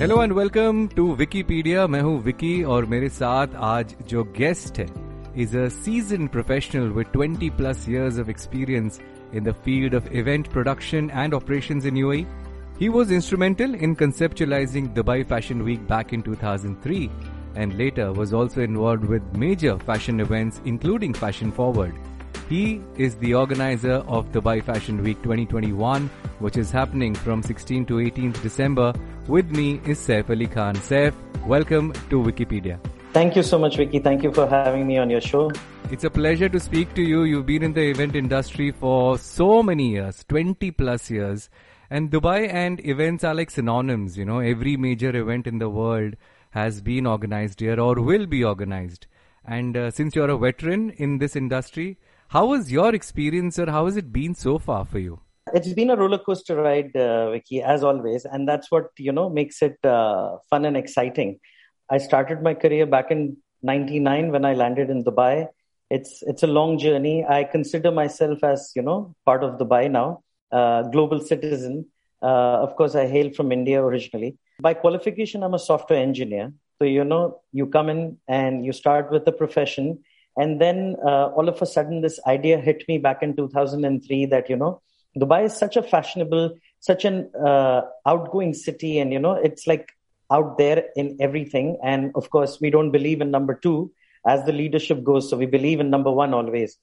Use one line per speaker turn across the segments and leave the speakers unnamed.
Hello and welcome to Wikipedia मैं हूं विकी और मेरे साथ आज जो गेस्ट है is a season professional with 20 plus years of experience in the field of event production and operations in UAE. He was instrumental in conceptualizing Dubai Fashion Week back in 2003 and later was also involved with major fashion events including Fashion Forward. He is the organizer of Dubai Fashion Week 2021 which is happening from 16 to 18th December. with me is Saif Ali Khan. Saif, welcome to Wikipedia.
Thank you so much, Vicky. Thank you for having me on your show.
It's a pleasure to speak to you. You've been in the event industry for so many years, 20 plus years. And Dubai and events are like synonyms. You know, every major event in the world has been organized here or will be organized. And uh, since you're a veteran in this industry, how was your experience or how has it been so far for you?
It's been a roller coaster ride, uh, Vicky, as always, and that's what you know makes it uh, fun and exciting. I started my career back in '99 when I landed in Dubai. It's it's a long journey. I consider myself as you know part of Dubai now, uh, global citizen. Uh, of course, I hail from India originally. By qualification, I'm a software engineer. So you know, you come in and you start with the profession, and then uh, all of a sudden, this idea hit me back in 2003 that you know Dubai is such a fashionable, such an uh, outgoing city, and you know it's like out there in everything. And of course, we don't believe in number two as the leadership goes, so we believe in number one always.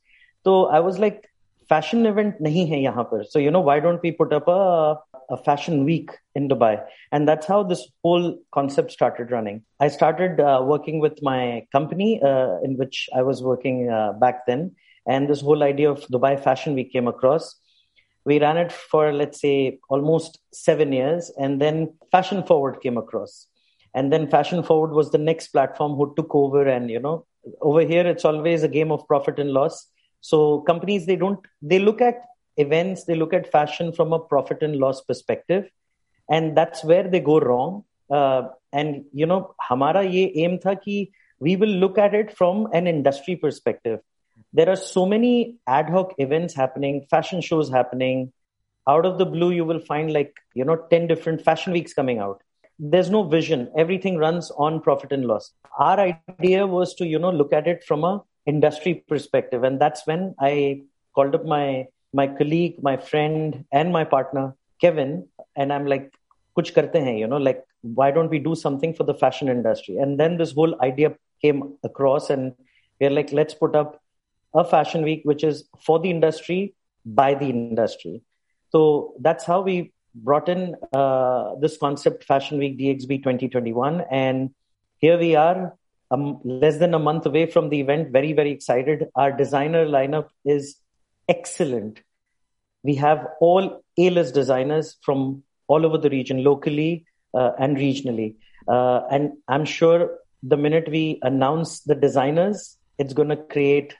So I was like, fashion event nahi hai yahan par. So you know why don't we put up a a fashion week in Dubai? And that's how this whole concept started running. I started uh, working with my company uh, in which I was working uh, back then, and this whole idea of Dubai Fashion Week came across we ran it for let's say almost seven years and then fashion forward came across. And then fashion forward was the next platform who took over and you know over here it's always a game of profit and loss. So companies they don't they look at events they look at fashion from a profit and loss perspective and that's where they go wrong. Uh, and you know hamara ye aim tha ki we will look at it from an industry perspective there are so many ad hoc events happening, fashion shows happening. Out of the blue, you will find like, you know, 10 different fashion weeks coming out. There's no vision. Everything runs on profit and loss. Our idea was to, you know, look at it from a industry perspective. And that's when I called up my my colleague, my friend, and my partner, Kevin, and I'm like, kuch karte hain, you know, like, why don't we do something for the fashion industry? And then this whole idea came across, and we're like, let's put up a fashion week which is for the industry by the industry. So that's how we brought in uh, this concept Fashion Week DXB 2021. And here we are, um, less than a month away from the event, very, very excited. Our designer lineup is excellent. We have all A list designers from all over the region, locally uh, and regionally. Uh, and I'm sure the minute we announce the designers, it's going to create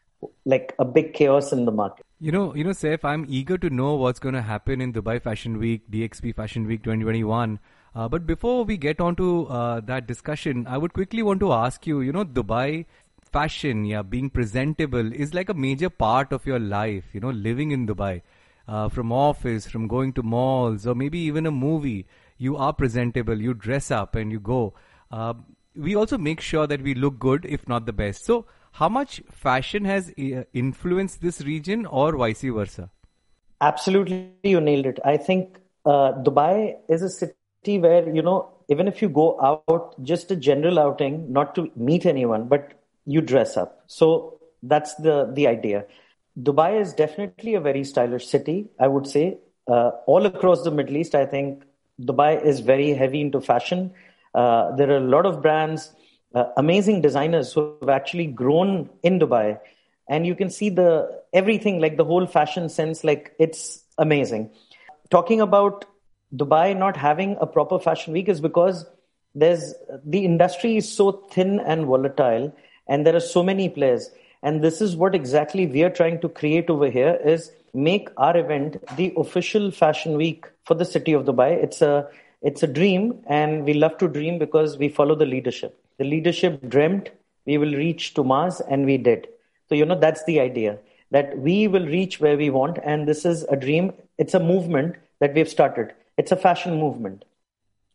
like a big chaos in the market.
You know, you know, Saif, I'm eager to know what's going to happen in Dubai Fashion Week, DXB Fashion Week 2021. Uh, but before we get on to uh, that discussion, I would quickly want to ask you, you know, Dubai fashion, yeah, being presentable is like a major part of your life, you know, living in Dubai. Uh, from office, from going to malls, or maybe even a movie, you are presentable, you dress up and you go. Uh, we also make sure that we look good, if not the best. So, how much fashion has uh, influenced this region or vice versa?
Absolutely, you nailed it. I think uh, Dubai is a city where, you know, even if you go out, just a general outing, not to meet anyone, but you dress up. So that's the, the idea. Dubai is definitely a very stylish city, I would say. Uh, all across the Middle East, I think Dubai is very heavy into fashion. Uh, there are a lot of brands uh, amazing designers who have actually grown in Dubai. And you can see the everything, like the whole fashion sense, like it's amazing. Talking about Dubai not having a proper fashion week is because there's the industry is so thin and volatile, and there are so many players. And this is what exactly we are trying to create over here is make our event the official fashion week for the city of Dubai. It's a it's a dream, and we love to dream because we follow the leadership. The leadership dreamt we will reach to Mars, and we did. So, you know, that's the idea that we will reach where we want. And this is a dream. It's a movement that we've started. It's a fashion movement.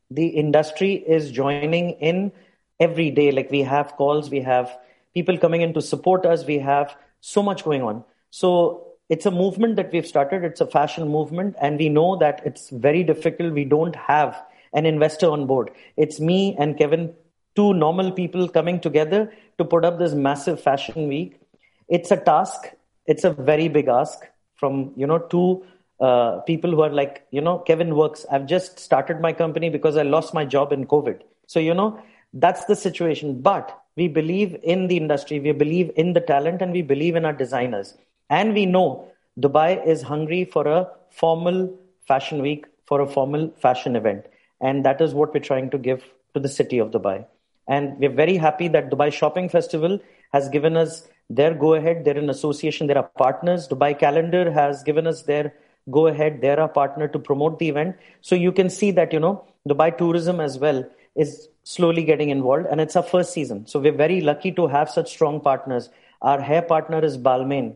the industry is joining in every day. Like we have calls, we have people coming in to support us, we have so much going on. So it's a movement that we've started. It's a fashion movement, and we know that it's very difficult. We don't have an investor on board. It's me and Kevin, two normal people coming together to put up this massive fashion week. It's a task. It's a very big ask from you know two uh, people who are like you know Kevin works. I've just started my company because I lost my job in COVID. So you know that's the situation. But we believe in the industry, we believe in the talent, and we believe in our designers. And we know Dubai is hungry for a formal fashion week, for a formal fashion event. And that is what we're trying to give to the city of Dubai. And we're very happy that Dubai Shopping Festival has given us their go ahead. They're an association, they're our partners. Dubai Calendar has given us their go ahead. They're our partner to promote the event. So you can see that, you know, Dubai Tourism as well is slowly getting involved and it's our first season. So we're very lucky to have such strong partners. Our hair partner is Balmain,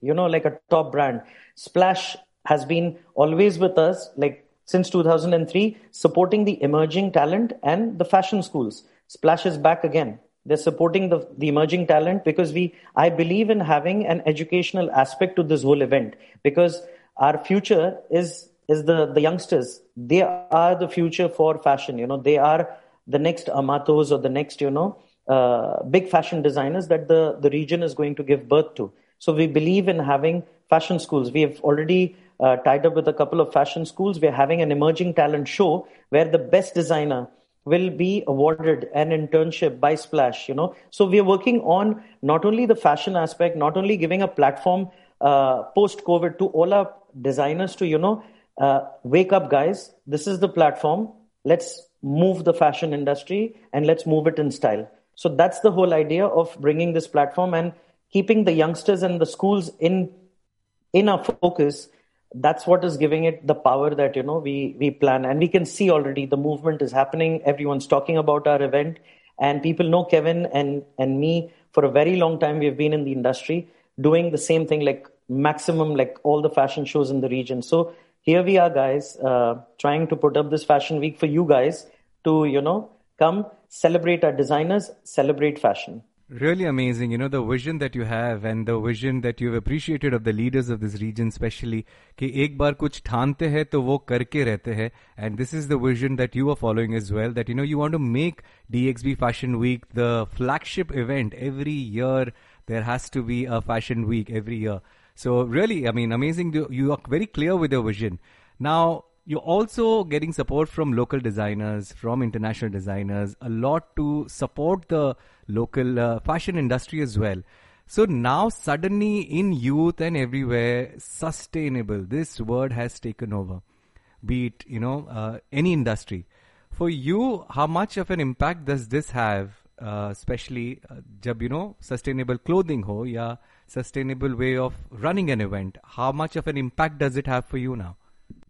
you know, like a top brand. Splash has been always with us, like since 2003, supporting the emerging talent and the fashion schools. Splash is back again. They're supporting the, the emerging talent because we, I believe in having an educational aspect to this whole event because our future is is the the youngsters. They are the future for fashion you know. They are the next Amatos or the next you know uh, big fashion designers that the the region is going to give birth to. So we believe in having fashion schools. We have already uh, tied up with a couple of fashion schools. We're having an emerging talent show where the best designer will be awarded an internship by splash you know so we are working on not only the fashion aspect not only giving a platform uh, post covid to all our designers to you know uh, wake up, guys. This is the platform. Let's move the fashion industry and let's move it in style. So that's the whole idea of bringing this platform and keeping the youngsters and the schools in in our focus. That's what is giving it the power that you know we we plan, and we can see already the movement is happening. Everyone's talking about our event, and people know Kevin and and me for a very long time. We've been in the industry doing the same thing, like maximum, like all the fashion shows in the region. So here we are, guys, uh, trying to put up this fashion week for you guys to, you know, come celebrate our designers, celebrate fashion.
Really amazing, you know, the vision that you have and the vision that you've appreciated of the leaders of this region, especially कि एक बार कुछ ठानते हैं तो वो करके रहते हैं and this is the vision that you are following as well that you know you want to make DXB Fashion Week the flagship event every year there has to be a fashion week every year so really, I mean, amazing. You are very clear with your vision. Now, you're also getting support from local designers, from international designers, a lot to support the local uh, fashion industry as well. So now suddenly in youth and everywhere, sustainable, this word has taken over. Be it, you know, uh, any industry. For you, how much of an impact does this have, uh, especially uh, jab, you know, sustainable clothing ho, ya sustainable way of running an event. How much of an impact does it have for you now?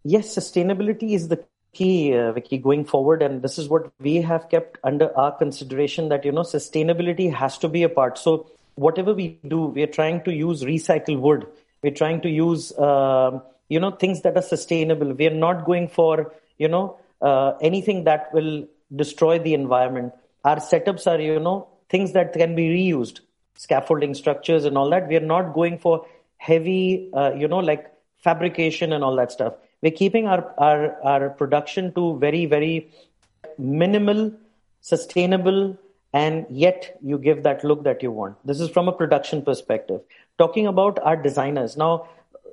Yes, sustainability is the key, uh, Vicky, going forward. And this is what we have kept under our consideration that, you know, sustainability has to be a part. So whatever we do, we are trying to use recycled wood. We're trying to use, uh, you know, things that are sustainable. We are not going for, you know, uh, anything that will destroy the environment. Our setups are, you know, things that can be reused scaffolding structures and all that. We are not going for heavy, uh, you know, like fabrication and all that stuff. We're keeping our, our, our production to very, very minimal, sustainable, and yet you give that look that you want. This is from a production perspective. Talking about our designers. Now,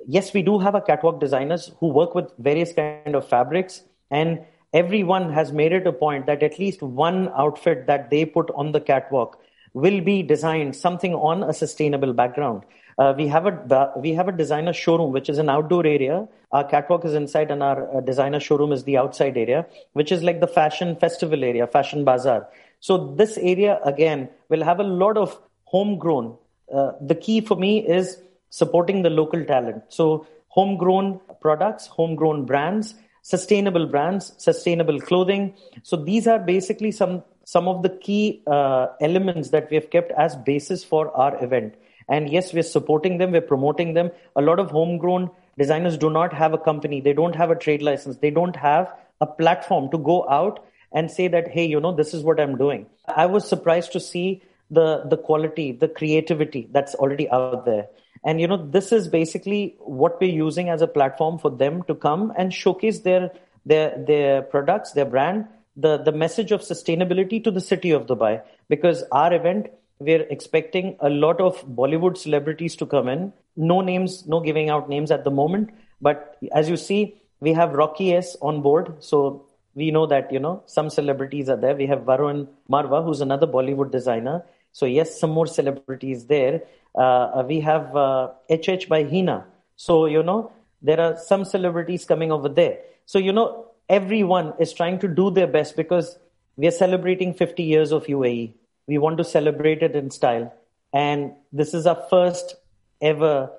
yes, we do have a catwalk designers who work with various kind of fabrics and everyone has made it a point that at least one outfit that they put on the catwalk will be designed something on a sustainable background. Uh, we have a we have a designer showroom which is an outdoor area. Our catwalk is inside, and our uh, designer showroom is the outside area, which is like the fashion festival area, fashion bazaar. So this area again will have a lot of homegrown. Uh, the key for me is supporting the local talent. So homegrown products, homegrown brands, sustainable brands, sustainable clothing. So these are basically some some of the key uh, elements that we have kept as basis for our event. And yes, we're supporting them, we're promoting them. A lot of homegrown designers do not have a company, they don't have a trade license, they don't have a platform to go out and say that, hey, you know, this is what I'm doing. I was surprised to see the, the quality, the creativity that's already out there. And, you know, this is basically what we're using as a platform for them to come and showcase their, their, their products, their brand, the, the message of sustainability to the city of Dubai. Because our event, we're expecting a lot of Bollywood celebrities to come in. No names, no giving out names at the moment. But as you see, we have Rocky S on board. So we know that, you know, some celebrities are there. We have Varun Marwa, who's another Bollywood designer. So yes, some more celebrities there. Uh, we have uh, HH by Hina. So, you know, there are some celebrities coming over there. So, you know, everyone is trying to do their best because we are celebrating 50 years of UAE. We want to celebrate it in style. And this is our first ever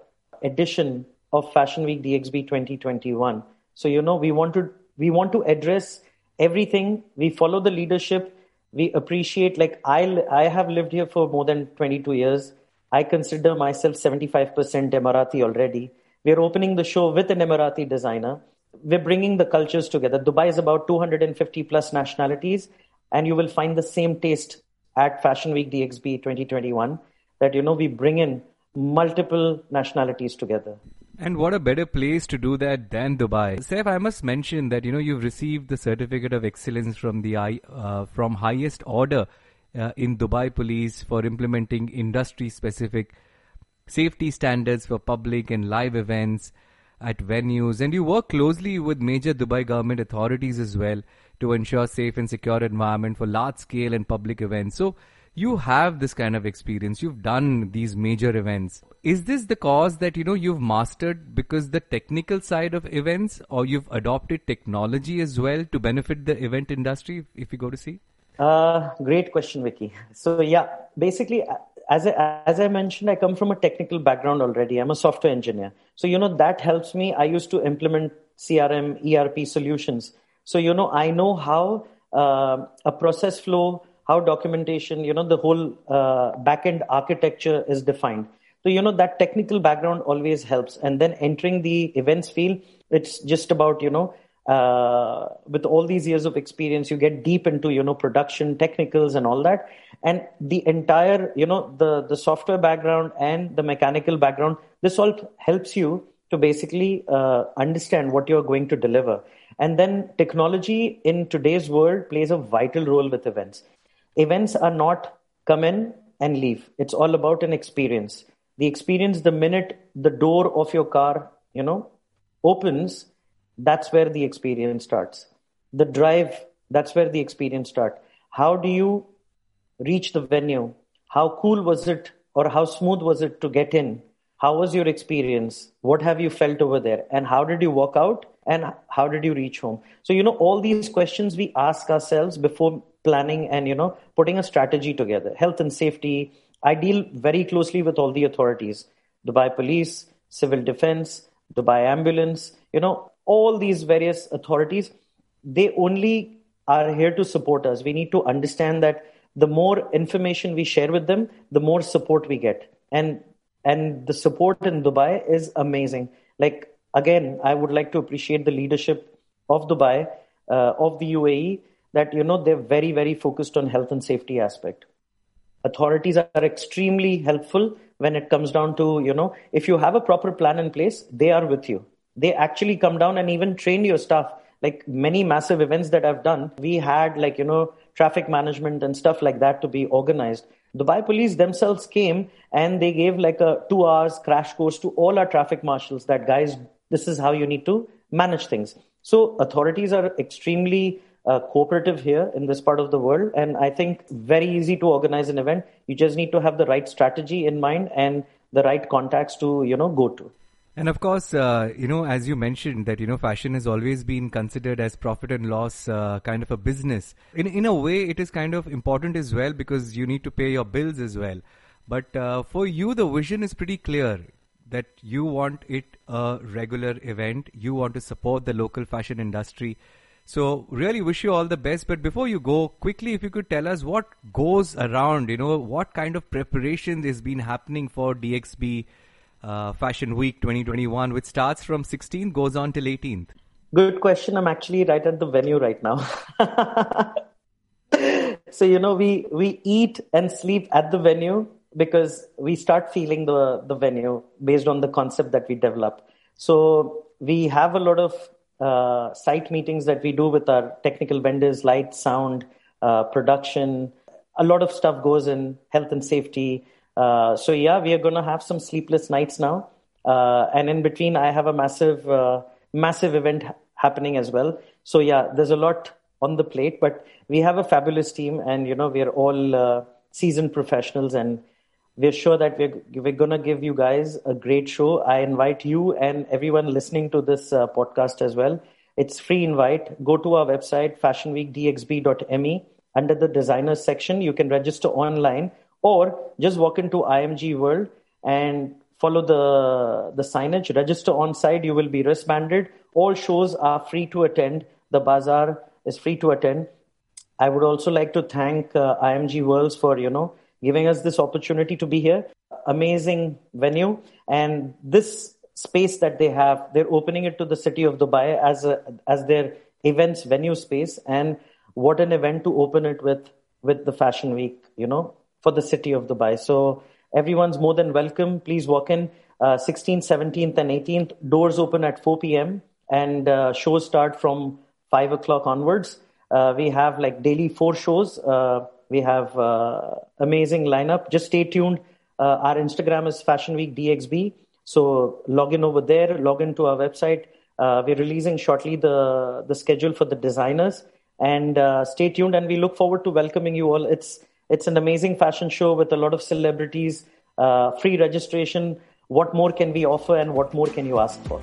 edition of Fashion Week DXB 2021. So, you know, we want to, we want to address everything. We follow the leadership. We appreciate, like I, I have lived here for more than 22 years. I consider myself 75% Emirati already. We're opening the show with an Emirati designer. We're bringing the cultures together. Dubai is about 250 plus nationalities, and you will find the same taste at Fashion Week DXB 2021 that, you know, we bring in multiple nationalities together.
And what a better place to do that than Dubai. Saif, I must mention that you know you've received the certificate of excellence from the uh, from highest order uh, in Dubai Police for implementing industry-specific safety standards for public and live events at venues, and you work closely with major Dubai government authorities as well to ensure safe and secure environment for large-scale and public events. So you have this kind of experience. You've done these major events. Is this the cause that you know you've mastered because the technical side of events or you've adopted technology as well to benefit the event industry if you go to see?
Uh, great question vicky. So yeah basically as I, as I mentioned i come from a technical background already. I'm a software engineer. So you know that helps me. I used to implement crm erp solutions so you know i know how uh, a process flow how documentation, you know, the whole uh, backend architecture is defined. So, you know, that technical background always helps. And then entering the events field, it's just about, you know, uh, with all these years of experience, you get deep into, you know, production technicals and all that. And the entire, you know, the, the software background and the mechanical background, this all helps you to basically uh, understand what you're going to deliver. And then technology in today's world plays a vital role with events events are not come in and leave. It's all about an experience. The experience, the minute the door of your car, you know, opens, that's where the experience starts. The drive, that's where the experience starts. How do you reach the venue? How cool was it or how smooth was it to get in? How was your experience? What have you felt over there? And how did you walk out? And how did you reach home? So, you know, all these questions we ask ourselves before planning and you know putting a strategy together. Health and safety. I deal very closely with all the authorities. Dubai police civil defense dubai ambulance you know all these various authorities. They only are here to support us. We need to understand that the more information we share with them the more support we get. And and the support in dubai is amazing. Like again i would like to appreciate the leadership of dubai uh, of the uae that you know they're very very focused on health and safety aspect. Authorities are extremely helpful when it comes down to you know if you have a proper plan in place they are with you. They actually come down and even train your staff. Like many massive events that i've done we had like you know traffic management and stuff like that to be organized. Dubai police themselves came and they gave like a 2 hours crash course to all our traffic marshals. That guys this is how you need to manage things so authorities are extremely uh, cooperative here in this part of the world. And I think very easy to organize an event. You just need to have the right strategy in mind and the right contacts to, you know, go to.
And of course, uh, you know, as you mentioned that, you know, fashion has always been considered as profit and loss uh, kind of a business. In, in a way, it is kind of important as well because you need to pay your bills as well. But uh, for you, the vision is pretty clear that you want it a regular event. You want to support the local fashion industry. So really wish you all the best. But before you go, quickly, if you could tell us what goes around, you know, what kind of preparation has been happening for DXB uh, Fashion Week 2021, which starts from 16th, goes on till 18th.
Good question. I'm actually right at the venue right now. so you know, we we eat and sleep at the venue because we start feeling the the venue based on the concept that we develop. So we have a lot of uh, site meetings that we do with our technical vendors, light, sound, uh, production. A lot of stuff goes in health and safety. Uh, so yeah, we are going to have some sleepless nights now. Uh, and in between, I have a massive, uh, massive event happening as well. So yeah, there's a lot on the plate, but we have a fabulous team, and you know we are all uh, seasoned professionals, and we're sure that we're we're gonna give you guys a great show. I invite you and everyone listening to this uh, podcast as well. It's free invite. Go to our website fashionweekdxb.me under the designers section. You can register online or just walk into IMG World and follow the, the signage, register on site. You will be wristbanded. All shows are free to attend. The bazaar is free to attend. I would also like to thank uh, IMG Worlds for, you know, giving us this opportunity to be here. Amazing venue. And this space that they have, they're opening it to the city of Dubai as a, as their events venue space. And what an event to open it with, with the fashion week, you know, for the city of Dubai. So Everyone's more than welcome. Please walk in. Uh, 16th, 17th, and 18th. Doors open at 4 p.m. and uh, shows start from 5 o'clock onwards. Uh, we have like daily four shows. Uh, we have uh, amazing lineup. Just stay tuned. Uh, our Instagram is Fashion Week DXB. So log in over there. Log in to our website. we're releasing shortly the the schedule for the designers. And stay tuned. And we look forward to welcoming you all. It's it's an amazing fashion show with a lot of celebrities, uh, free registration. What more can we offer and what more can you ask for?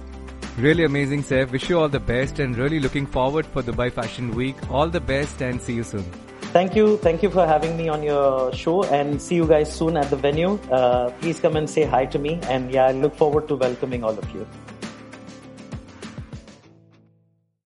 Really amazing, Saif. Wish you all the best and really looking forward for Dubai Fashion Week. All the best and see you soon.
Thank you. Thank you for having me on your show and see you guys soon at the venue. Uh, please come and say hi to me. And yeah, I look forward to welcoming all of you.